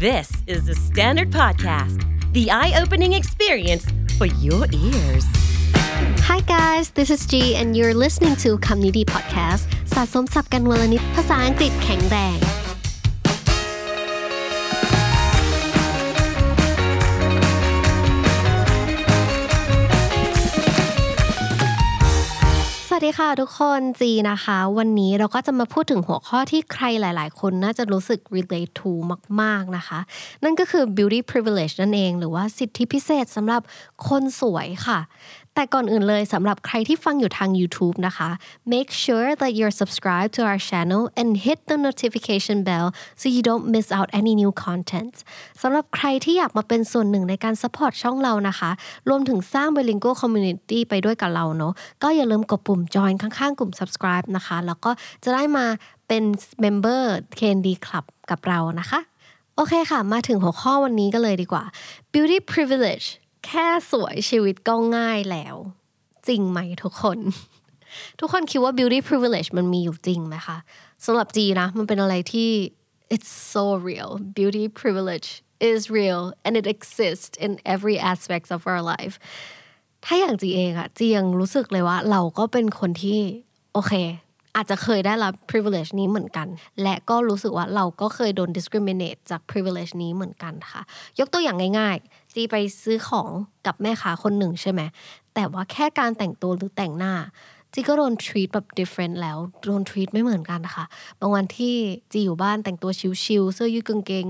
This is the Standard Podcast, the eye opening experience for your ears. Hi guys, this is G and you're listening to คำนี้ดี podcast สะสมสับกันวลนิดภาษาอังกฤษแข็งแรง สวัสดีค่ะทุกคนจีนะคะ วันนี้เราก็จะมาพูดถึงหัวข้อที่ใครหลาย ๆ คนน่าจะรู้สึก relate to มาก ๆ นะคะ นั่นก็คือ beauty privilege นั่นเอง หรือว่าสิทธิพิเศษสำหรับคนสวยค่ะ แต่ก่อนอื่นเลยสำหรับใครที่ฟังอยู่ทาง YouTube นะคะ make sure that you're subscribed to our channel and hit the notification bell so you don't miss out any new content สำหรับใครที่อยากมาเป็นส่วนหนึ่งในการ support ช่องเรานะคะ รวมถึงสร้าง bilingual community ไปด้วยกับเราเนาะก็อย่าลืมกดปุ่ม join ข้างๆ กลุ่ม subscribe นะคะ แล้วก็จะได้มาเป็น member KND Club กับเรานะคะ โอเคค่ะ มาถึงหัวข้อวันนี้ก็เลยดีกว่า beauty privilege แค่สวยชีวิตก็ง่ายแล้ว จริงไหมทุกคน ทุกคนคิดว่า beauty privilege มันมีอยู่จริงไหมคะสำหรับจีนะ มันเป็นอะไรที่ it's so real beauty privilege is real and it exists in every aspect of our life ถ้าอย่างจีเองอะจียังรู้สึกเลยว่า เราก็เป็นคนที่โอเค อาจจะเคยได้รับ privilege นี้เหมือนกัน และก็รู้สึกว่าเราก็เคยโดน discriminate จาก privilege นี้เหมือนกันค่ะ ยกตัวอย่างง่ายๆ จีไปซื้อของกับแม่ค้าคนหนึ่งใช่ไหมแต่ว่าแค่การแต่งตัวหรือแต่งหน้าจีก็โดน treat แบบ different แล้วโดน treat ไม่เหมือนกันนะคะบางวันที่จีอยู่บ้านแต่งตัวชิลๆเสื้อยืดกางเกง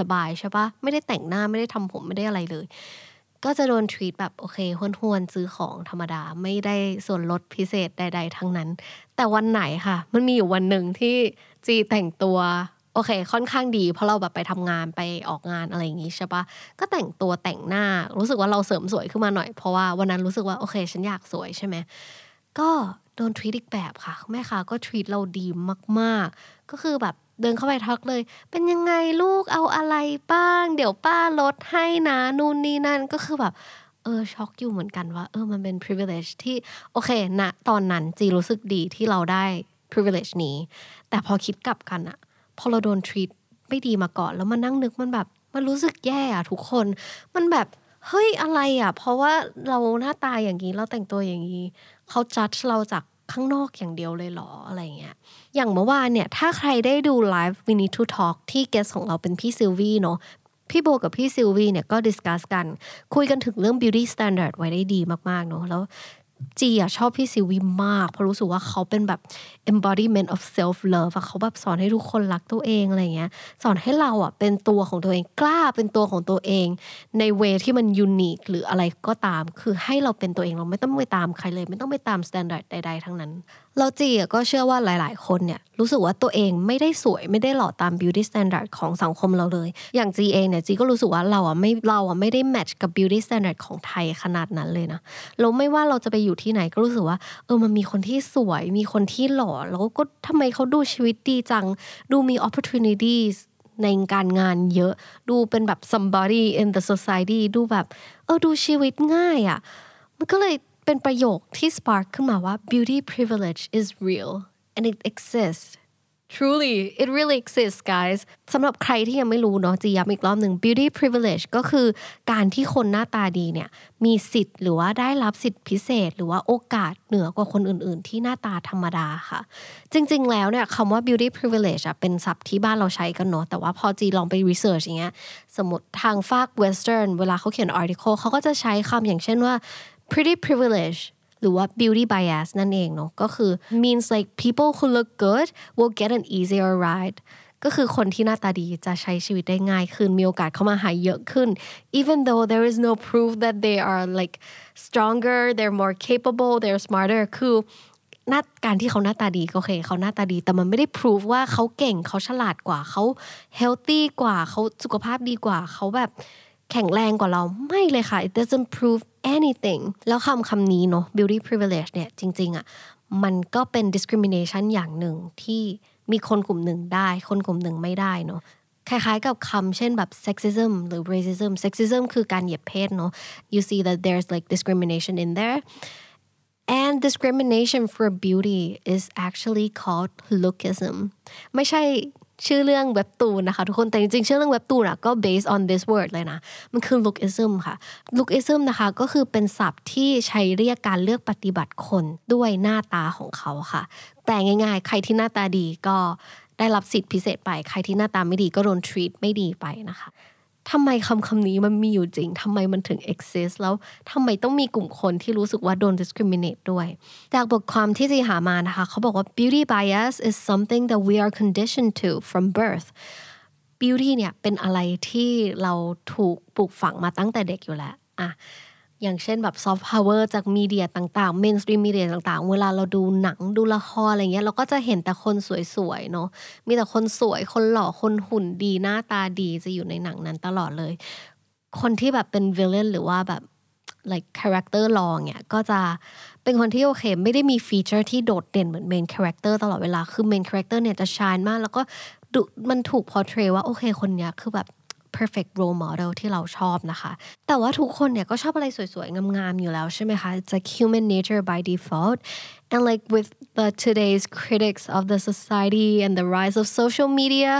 สบายๆใช่ปะไม่ได้แต่งหน้าไม่ได้ทำผมไม่ได้อะไรเลย ก็จะโดน treat แบบโอเคห้วนๆซื้อของธรรมดาไม่ได้ส่วนลดพิเศษใด ๆ ทั้งนั้น แต่วันไหนค่ะ มันมีอยู่วันหนึ่งที่จีแต่งตัว โอเค ค่อนข้างดี เพราะเราแบบไปทำงานไปออกงานอะไรอย่างงี้ใช่ปะก็แต่งตัวแต่งหน้ารู้สึกว่าเราเสริมสวยขึ้นมาหน่อยเพราะว่าวันนั้นรู้สึกว่าโอเค ฉันอยากสวยใช่ไหมก็โดนทวีตอีกแบบค่ะแม่ค้าก็ทวีตเราดีมากๆ ก็คือแบบเดินเข้าไปทักเลย เป็นยังไงลูกเอาอะไรบ้าง เดี๋ยวป้าลดให้นะนู่นนี่นั่นก็คือแบบเออช็อกอยู่เหมือนกันว่าเออมันเป็น privilege ที่โอเคณนะตอนนั้นจีรู้สึกดีที่เราได้ privilege นี้ แต่พอคิดกลับกันอะ พอเราโดน treat ไม่ดีมาก่อน แล้วมานั่งนึกมันแบบ มันรู้สึกแย่อะทุกคน มันแบบเฮ้ยอะไรอะเพราะว่าเราหน้าตาอย่างนี้เราแต่งตัวอย่างนี้เขาจัดเราจากข้างนอกอย่างเดียวเลยหรออะไรเงี้ย อย่างเมื่อวานเนี่ย ถ้าใครได้ดู live We Need to Talk ที่ guest ของเราเป็นพี่ซิลวี่เนาะพี่โบกับพี่ซิลวี่เนี่ยก็ discuss กัน คุยกันถึงเรื่อง beauty standard ไว้ได้ดีมาก ๆ เนาะแล้ว จีอะชอบพี่ซิลวี่มากเพราะรู้สึกว่าเขาเป็นแบบ embodiment of self love เขาแบบสอนให้ทุกคนรักตัวเองอะไรเงี้ย สอนให้เราอะเป็นตัวของตัวเองกล้าเป็นตัวของตัวเอง ใน way ที่มัน unique หรืออะไรก็ตาม คือให้เราเป็นตัวเองเราไม่ต้องไปตามใครเลย ไม่ต้องไปตาม standard ใด ๆ ทั้งนั้น เราจีก็เชื่อว่าหลาย ๆ คนเนี่ยรู้สึกว่าตัวเองไม่ได้สวยไม่ได้หล่อตาม beauty standard ของสังคมเราเลย อย่างจีเองเนี่ยจีก็รู้สึกว่าเราอะไม่เราอะไม่ได้แมทช์กับ beauty standard ของไทยขนาดนั้นเลยนะแล้วไม่ว่าเราจะไปอยอยู่ที่ไหนก็รู้สึกว่า เออมันมีคนที่สวย มีคนที่หล่อ แล้วก็ทำไมเขาดูชีวิตดีจัง ดูมี opportunities ในการงานเยอะ ดูเป็นแบบ somebody in the society ดูแบบ เออดูชีวิตง่ายอะ่ะ มันก็เลยเป็นประโยคที่ spark ขึ้นมาว่า beauty privilege is real and it exists truly it really exists guys สำหรับใครที่ยังไม่รู้เนาะจะย้ำอีกรอบหนึ่ง beauty privilege ก็คือการที่คนหน้าตาดีเนี่ยมีสิทธิ์หรือว่าได้รับสิทธิพิเศษ หรือว่าโอกาสเหนือกว่าคนอื่น ๆ ที่หน้าตาธรรมดาค่ะ จริง ๆ แล้วเนี่ยคำว่า beauty privilege อะเป็นศัพท์ที่บ้านเราใช้กันเนาะแต่ว่าพอจีลองไป research อย่างเงี้ยสมมติทางฝาก western เวลาเขาเขียน article เขาก็จะใช้คำอย่างเช่นว่า pretty privilege หรือว่า beauty bias นั่นเองเนาะก็คือ means like people who look good will get an easier ride ก็คือคนที่หน้าตาดีจะใช้ชีวิตได้ง่ายขึ้นมีโอกาสเข้ามาหาเยอะขึ้น even though there is no proof that they are like stronger they're more capable they're smarter คือหน้าการที่เขาหน้าตาดีก็โอเคเขาหน้าตาดี แต่มันไม่ได้พิสูจว่าเขาเก่งเขาฉลาดกว่าเขา healthy กว่าเขาสุขภาพดีกว่าเขาแบบ แข็งแรงกว่าเราไม่เลยค่ะ it doesn't prove anything แล้วคำคำนี้เนาะ beauty privilege เนี่ยจริงๆอะ่ะมันก็เป็น discrimination อย่างหนึ่งที่มีคนกลุ่มหนึ่งได้ คนกลุ่มหนึ่งไม่ได้เนาะคล้ายๆกับคำเช่นแบบ sexism หรือ racism sexism คือการเหยียดเพศเนาะ you see that there's like discrimination in there and discrimination for beauty is actually called lookism ไม่ใช่ ชื่อเรื่องเว็บตูนนะคะทุกคนแต่จริงๆชื่อเรื่องเว็บตูนอะก็ based on this word เลยนะมันคือ lookism ค่ะ lookism นะคะก็คือเป็นศัพท์ที่ใช้เรียกการเลือกปฏิบัติคนด้วยหน้าตาของเขาค่ะ แต่ง่ายๆ ใครที่หน้าตาดีก็ได้รับสิทธิพิเศษไป ใครที่หน้าตาไม่ดีก็โดน treat ไม่ดีไปนะคะ ทำไมคำคำนี้มันมีอยู่จริงทำไมมันถึง exist แล้วทำไมต้องมีกลุ่มคนที่รู้สึกว่าโดน discriminate ด้วย จากบทความที่จีหามานะคะ เขาบอกว่า beauty bias is something that we are conditioned to from birth beauty เนี่ยเป็นอะไรที่เราถูกปลูกฝังมาตั้งแต่เด็กอยู่แล้วอะ อย่างเช่นแบบ soft power จาก media ต่างๆ mainstream media ต่างๆ เวลาเราดูหนังดูละครอะไรเงี้ยเราก็จะเห็นแต่คนสวยๆเนาะมีแต่คนสวยคนหล่อคนหุ่นดีหน้าตาดีจะอยู่ในหนังนั้นตลอดเลย คนที่แบบเป็น villain หรือว่าแบบ like character รองเนี่ยก็จะเป็นคนที่โอเค ไม่ได้มี feature ที่โดดเด่นเหมือน main character ตลอดเวลาคือ main character เนี่ยจะ shine มาก แล้วก็มันถูก portray ว่าโอเคคนเนี้ยคือแบบ perfect role model ที่เราชอบนะคะ แต่ว่าทุกคนเนี่ยก็ชอบอะไรสวยๆ งามๆ อยู่แล้วใช่ไหมคะ it's like human nature by default and like with the today's critics of the society and the rise of social media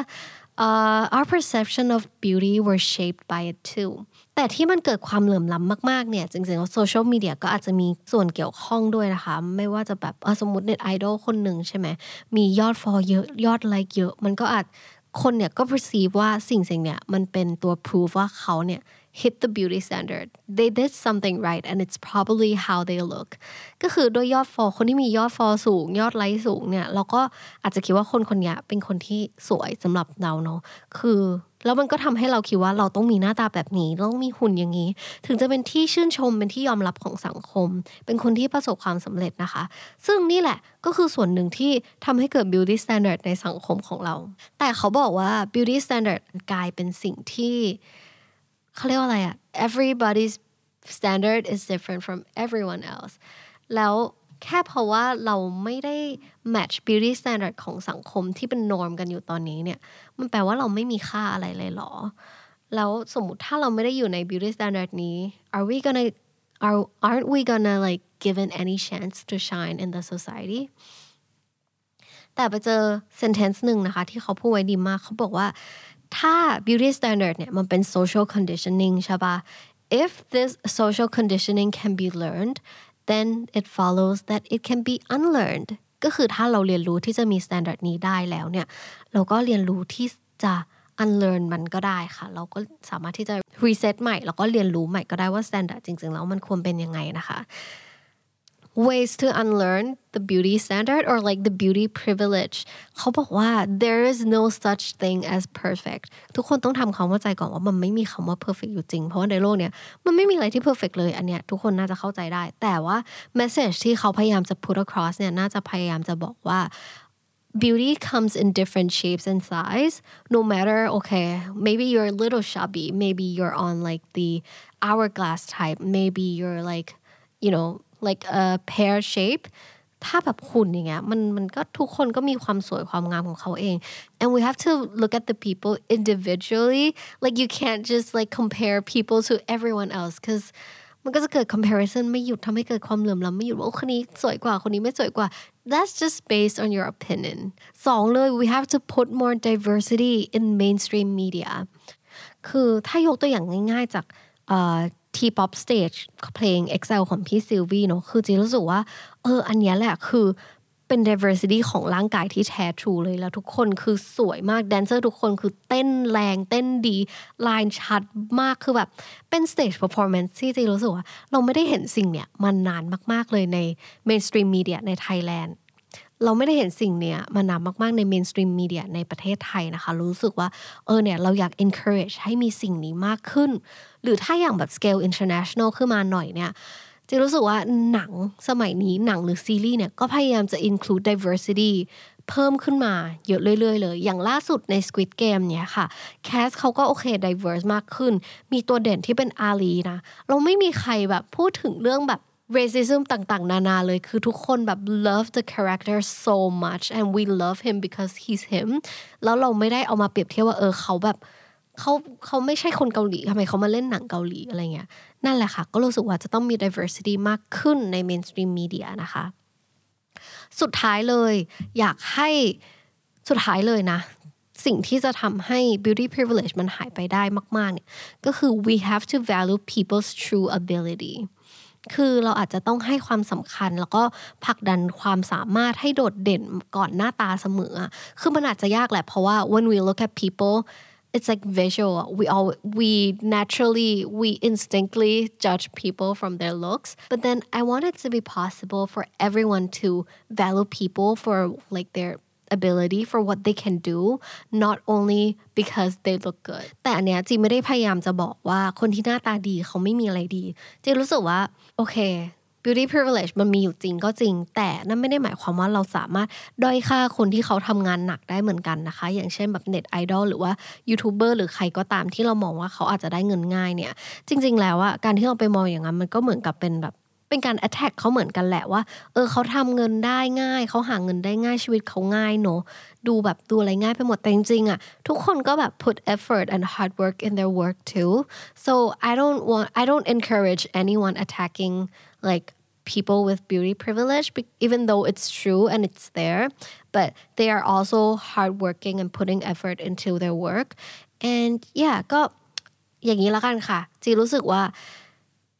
uh, our perception of beauty were shaped by it too แต่ที่มันเกิดความเหลื่อมล้ำมากๆเนี่ยจริงๆว่าโซเชียลมีเดียก็อาจจะมีส่วนเกี่ยวข้องด้วยนะคะ ไม่ว่าจะแบบสมมติเน็ตไอดอลคนหนึ่งใช่ไหมมียอดฟอลเยอะยอดไลค์เยอะ มันก็อาจ คนเนี่ยก็ perceive ว่าสิ่งสิ่งเนี่ยมันเป็นตัว proof ว่าเขาเนี่ย hit the beauty standard they did something right and it's probably how they look ก็คือด้วยยอดฟอลคนที่มียอดฟอลสูง ยอดไลค์สูงเนี่ยเราก็อาจจะคิดว่าคนคนนี้เป็นคนที่สวยสำหรับเราเนาะคือ แล้วมันก็ทำให้เราคิดว่าเราต้องมีหน้าตาแบบนี้ต้องมีหุ่นอย่างนี้ ถึงจะเป็นที่ชื่นชมเป็นที่ยอมรับของสังคม เป็นคนที่ประสบความสำเร็จนะคะ ซึ่งนี่แหละก็คือส่วนหนึ่งที่ทำให้เกิด beauty standard ในสังคมของเรา แต่เขาบอกว่า beauty standard กลายเป็นสิ่งที่เขาเรียกว่าอะไรอะ everybody's standard is different from everyone else แล้ว แค่เพราะว่าเราไม่ได้ match beauty standard ของสังคมที่เป็น norm กันอยู่ตอนนี้เนี่ย มันแปลว่าเราไม่มีค่าอะไรเลยหรอ แล้วสมมติถ้าเราไม่ได้อยู่ใน beauty standard นี้ are we gonna are aren't we gonna like given any chance to shine in the society แต่ไปเจอ sentence หนึ่งนะคะ ที่เขาพูดไว้ดีมาก เขาบอกว่าถ้า beauty standard เนี่ยมันเป็น social conditioning ใช่ปะ if this social conditioning can be learned then it follows that it can be unlearned ก็คือถ้าเราเรียนรู้ที่จะมี standard นี้ได้แล้วเนี่ย เราก็เรียนรู้ที่จะ unlearn มันก็ได้ค่ะ เราก็สามารถที่จะ reset ใหม่ แล้วก็เรียนรู้ใหม่ก็ได้ว่า standard จริงๆ แล้วมันควรเป็นยังไงนะคะ ways to unlearn the beauty standard or like the beauty privilege เขาบอกว่า there is no such thing as perfect ทุกคนต้องทำความเข้าใจก่อนว่ามันไม่มีคำว่า perfect อยู่จริง เพราะว่าในโลกเนี้ยมันไม่มีอะไรที่ perfect เลย อันเนี้ยทุกคนน่าจะเข้าใจได้ แต่ว่า message ที่เขาพยายามจะ put across เนี่ยน่าจะพยายามจะบอกว่า beauty comes in different shapes and size no matter okay maybe you're a little chubby maybe you're on like the hourglass type maybe you're like you know like a pear shape ถ้าแบบหุ่นอย่างเงี้ยมันมันก็ทุกคนก็มีความสวยความงามของเขาเอง and we have to look at the people individually like you can't just like compare people to everyone else because มันก็จะเกิด comparison ไม่หยุดทำให้เกิดความเหลื่อมล้ำไม่หยุดว่าคนนี้สวยกว่าคนนี้ไม่สวยกว่า that's just based on your opinion สองเลย we have to put more diversity in mainstream media คือถ้ายกตัวอย่างง่าย ๆจาก T-pop stage เพลง Excel ของพี่ซิลวี่เนาะคือจีรู้สึกว่า เออ อันนี้แหละคือเป็น diversity ของร่างกายที่แท้ทรูเลยแล้วทุกคนคือสวยมากแดนเซอร์ทุกคนคือเต้นแรงเต้นดีลายชัดมากคือแบบเป็น stage performance ที่จีรู้สึกว่า เราไม่ได้เห็นสิ่งเนี้ยมานานมาก ๆเลยใน mainstream media ในไทยแลนด์ เราไม่ได้เห็นสิ่งเนี้ยมานานมาก ๆ ใน mainstream media ในประเทศไทยนะคะ รู้สึกว่าเออเนี่ยเราอยาก encourage ให้มีสิ่งนี้มากขึ้น หรือถ้าอย่างแบบ scale international ขึ้นมาหน่อยเนี่ยจะรู้สึกว่าหนังสมัยนี้หนังหรือซีรีส์เนี่ยก็พยายามจะ include diversity เพิ่มขึ้นมาเยอะเรื่อยๆเลย อย่างล่าสุดใน Squid Game เนี่ยค่ะ แคสเขาก็โอเค diverse มากขึ้น มีตัวเด่นที่เป็นอาลีนะ เราไม่มีใครแบบพูดถึงเรื่องแบบ racism ต่างๆ นานาเลยคือทุกคนแบบ love the character so much and we love him because he's him แล้วเราไม่ได้เอามาเปรียบเทียบว่าเออเขาแบบเขาเขาไม่ใช่คนเกาหลีทำไมเขามาเล่นหนังเกาหลีอะไรเงี้ยนั่นแหละค่ะ ก็รู้สึกว่าจะต้องมี diversity มากขึ้นใน mainstream media นะคะ สุดท้ายเลยอยากให้สุดท้ายเลยนะ สิ่งที่จะทำให้ beauty privilege มันหายไปได้มาก ๆ เนี่ยก็คือ we have to value people's true ability คือเราอาจจะต้องให้ความสำคัญ แล้วก็ผลักดันความสามารถให้โดดเด่นก่อนหน้าตาเสมอ คือมันอาจจะยากแหละเพราะว่า when we look at people it's like visual we all we naturally we instinctively judge people from their looks but then i want it to be possible for everyone to value people for like their ability for what they can do not only because they look good แต่อันเนี้ยจีไม่ได้พยายามจะบอกว่าคนที่หน้าตาดีเขาไม่มีอะไรดีจีรู้สึกว่าโอเค beauty privilege มันมีอยู่จริงก็จริง แต่นั่นไม่ได้หมายความว่าเราสามารถด้อยค่าคนที่เขาทำงานหนักได้เหมือนกันนะคะ อย่างเช่นแบบเน็ตไอดอลหรือว่ายูทูบเบอร์หรือใครก็ตามที่เรามองว่าเขาอาจจะได้เงินง่ายเนี่ย จริง ๆ แล้วอะการที่เราไปมองอย่างนั้นมันก็เหมือนกับเป็นแบบ เป็นการ attack เขาเหมือนกันแหละว่า เออเขาทำเงินได้ง่าย เขาหาเงินได้ง่ายชีวิตเขาง่ายเนอะดูแบบดูอะไรง่ายไปหมดแต่จริงๆอะทุกคนก็แบบ put effort and hard work in their work too so I don't want I don't encourage anyone attacking like people with beauty privilege even though it's true and it's there but they are also hardworking and putting effort into their work and yeah ก็อย่างนี้ละกันค่ะจีรู้สึกว่า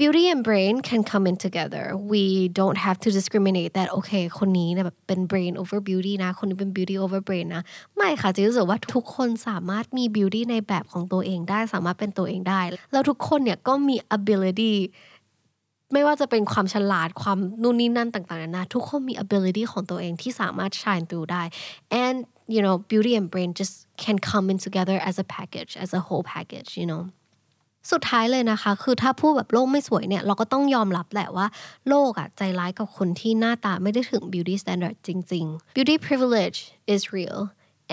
beauty and brain can come in together we don't have to discriminate that โอเคคนนี้เนี่ยแบบเป็น brain over beauty นะ คนนี้เป็น beauty over brain นะ ไม่ค่ะจีรู้สึกว่าทุกคนสามารถมี beauty ในแบบของตัวเองได้ สามารถเป็นตัวเองได้ แล้วทุกคนเนี่ยก็มี ability ไม่ว่าจะเป็นความฉลาดความนู่นนี่นั่นต่างๆนะทุกคนมี ability ของตัวเองที่สามารถ shine through ได้ and you know beauty and brain just can come in together as a package as a whole package you know สุดท้ายเลยนะคะ คือถ้าพูดแบบโลกไม่สวยเนี่ย เราก็ต้องยอมรับแหละว่า โลกอะใจร้ายกับคนที่หน้าตาไม่ได้ถึง beauty standard จริง ๆ beauty privilege is real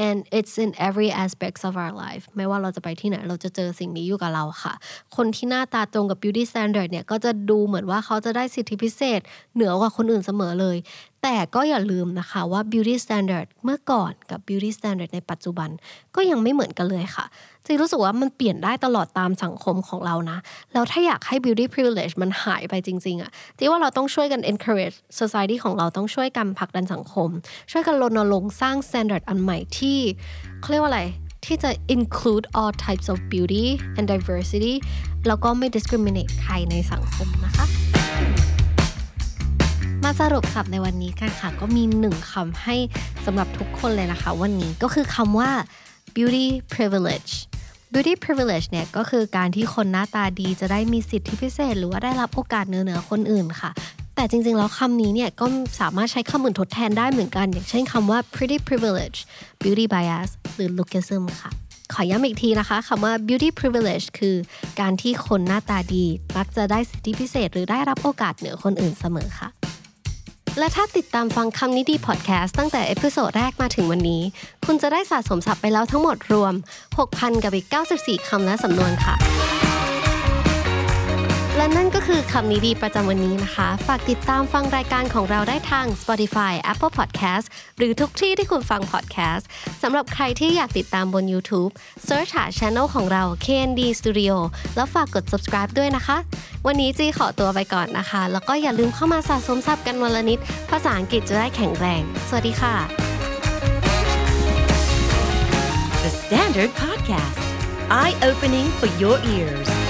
and it's in every aspects of our life ไม่ว่าเราจะไปที่ไหน เราจะเจอสิ่งนี้อยู่กับเราค่ะ คนที่หน้าตาตรงกับ beauty standard เนี่ย ก็จะดูเหมือนว่าเขาจะได้สิทธิพิเศษ เหนือกว่าคนอื่นเสมอเลย แต่ก็อย่าลืมนะคะว่า beauty standard เมื่อก่อนกับ beauty standard ในปัจจุบัน ก็ยังไม่เหมือนกันเลยค่ะ จีรู้สึกว่ามันเปลี่ยนได้ตลอดตามสังคมของเรานะแล้วถ้าอยากให้ beauty privilege มันหายไปจริง ๆอะจีว่าเราต้องช่วยกัน encourage society ของเราต้องช่วยกันผลักดันสังคม ช่วยกันรณรงค์สร้าง standard อันใหม่ที่เขาเรียกว่าอะไรที่จะ include all types of beauty and diversity แล้วก็ไม่ discriminate ใครในสังคมนะคะ มาสรุปศัพท์ในวันนี้กันค่ะ ก็มีหนึ่งคำให้สำหรับทุกคนเลยนะคะ วันนี้ก็คือคำว่า beauty privilege beauty privilege เนี่ยก็คือการที่คนหน้าตาดีจะได้มีสิทธิพิเศษ หรือว่าได้รับโอกาสเหนือเหนือคนอื่นค่ะ แต่จริงๆ แล้วคำนี้เนี่ยก็สามารถใช้คำอื่นทดแทนได้เหมือนกัน อย่างเช่นคำว่า pretty privilege beauty bias หรือ lookism ค่ะ ขอย้ำอีกทีนะคะคำว่า beauty privilege คือการที่คนหน้าตาดี มักจะได้สิทธิพิเศษ หรือได้รับโอกาสเหนือคนอื่นเสมอค่ะ และถ้าติดตามฟังคำนี้ดีพอดแคสต์ตั้งแต่ episode แรกมาถึงวันนี้ คุณจะได้สะสมศัพท์ไปแล้วทั้งหมดรวม 6,000 กับอีก 94 คำและสำนวนค่ะ และนั่นก็คือคำนี้ดีประจำวันนี้นะคะ ฝากติดตามฟังรายการของเราได้ทาง Spotify Apple Podcast หรือทุกที่ที่คุณฟัง podcast สำหรับใครที่อยากติดตามบน YouTube Search หา Channel ของเรา KND Studio แล้วฝากกด subscribe ด้วยนะคะ วันนี้จีขอตัวไปก่อนนะคะ แล้วก็อย่าลืมเข้ามาสะสมศัพท์กันวันละนิด ภาษาอังกฤษจะได้แข็งแรง สวัสดีค่ะ The Standard Podcast, eye opening for your ears.